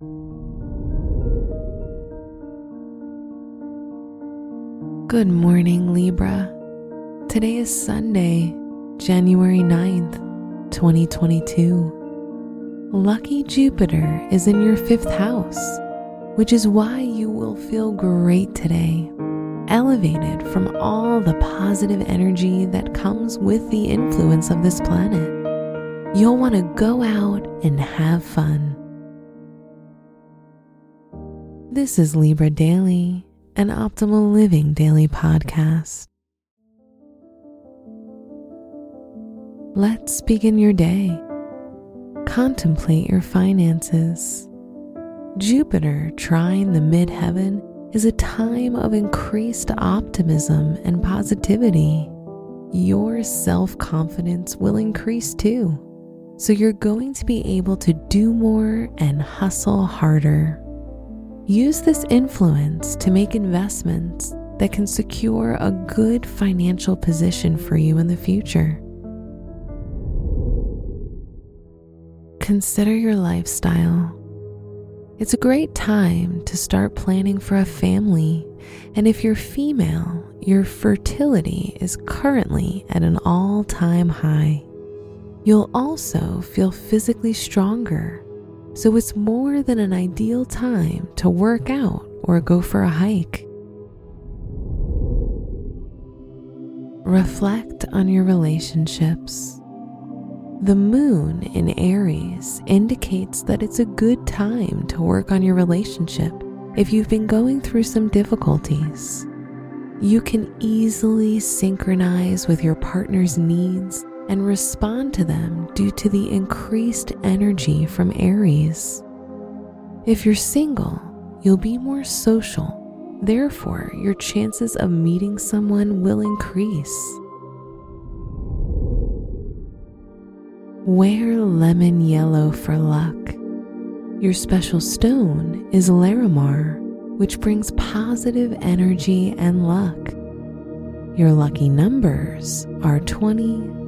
Good morning, Libra. Today is Sunday, January 9th, 2022. Lucky Jupiter is in your fifth house, which is why you will feel great today, elevated from all the positive energy that comes with the influence of this planet. You'll want to go out and have fun. This is Libra Daily an optimal living daily podcast. Let's begin your day. Contemplate your finances. Jupiter trine the midheaven is a time of increased optimism and positivity. Your self confidence will increase too, so you're going to be able to do more and hustle harder. Use this influence to make investments that can secure a good financial position for you in the future. Consider your lifestyle. It's a great time to start planning for a family, and if you're female, your fertility is currently at an all time high. You'll also feel physically stronger so it's more than an ideal time to work out or go for a hike. Reflect on your relationships. The moon in Aries indicates that it's a good time to work on your relationship if you've been going through some difficulties. You can easily synchronize with your partner's needs and respond to them due to the increased energy from Aries. If you're single, you'll be more social. Therefore, your chances of meeting someone will increase. Wear lemon yellow for luck. Your special stone is Larimar, which brings positive energy and luck. Your lucky numbers are 20,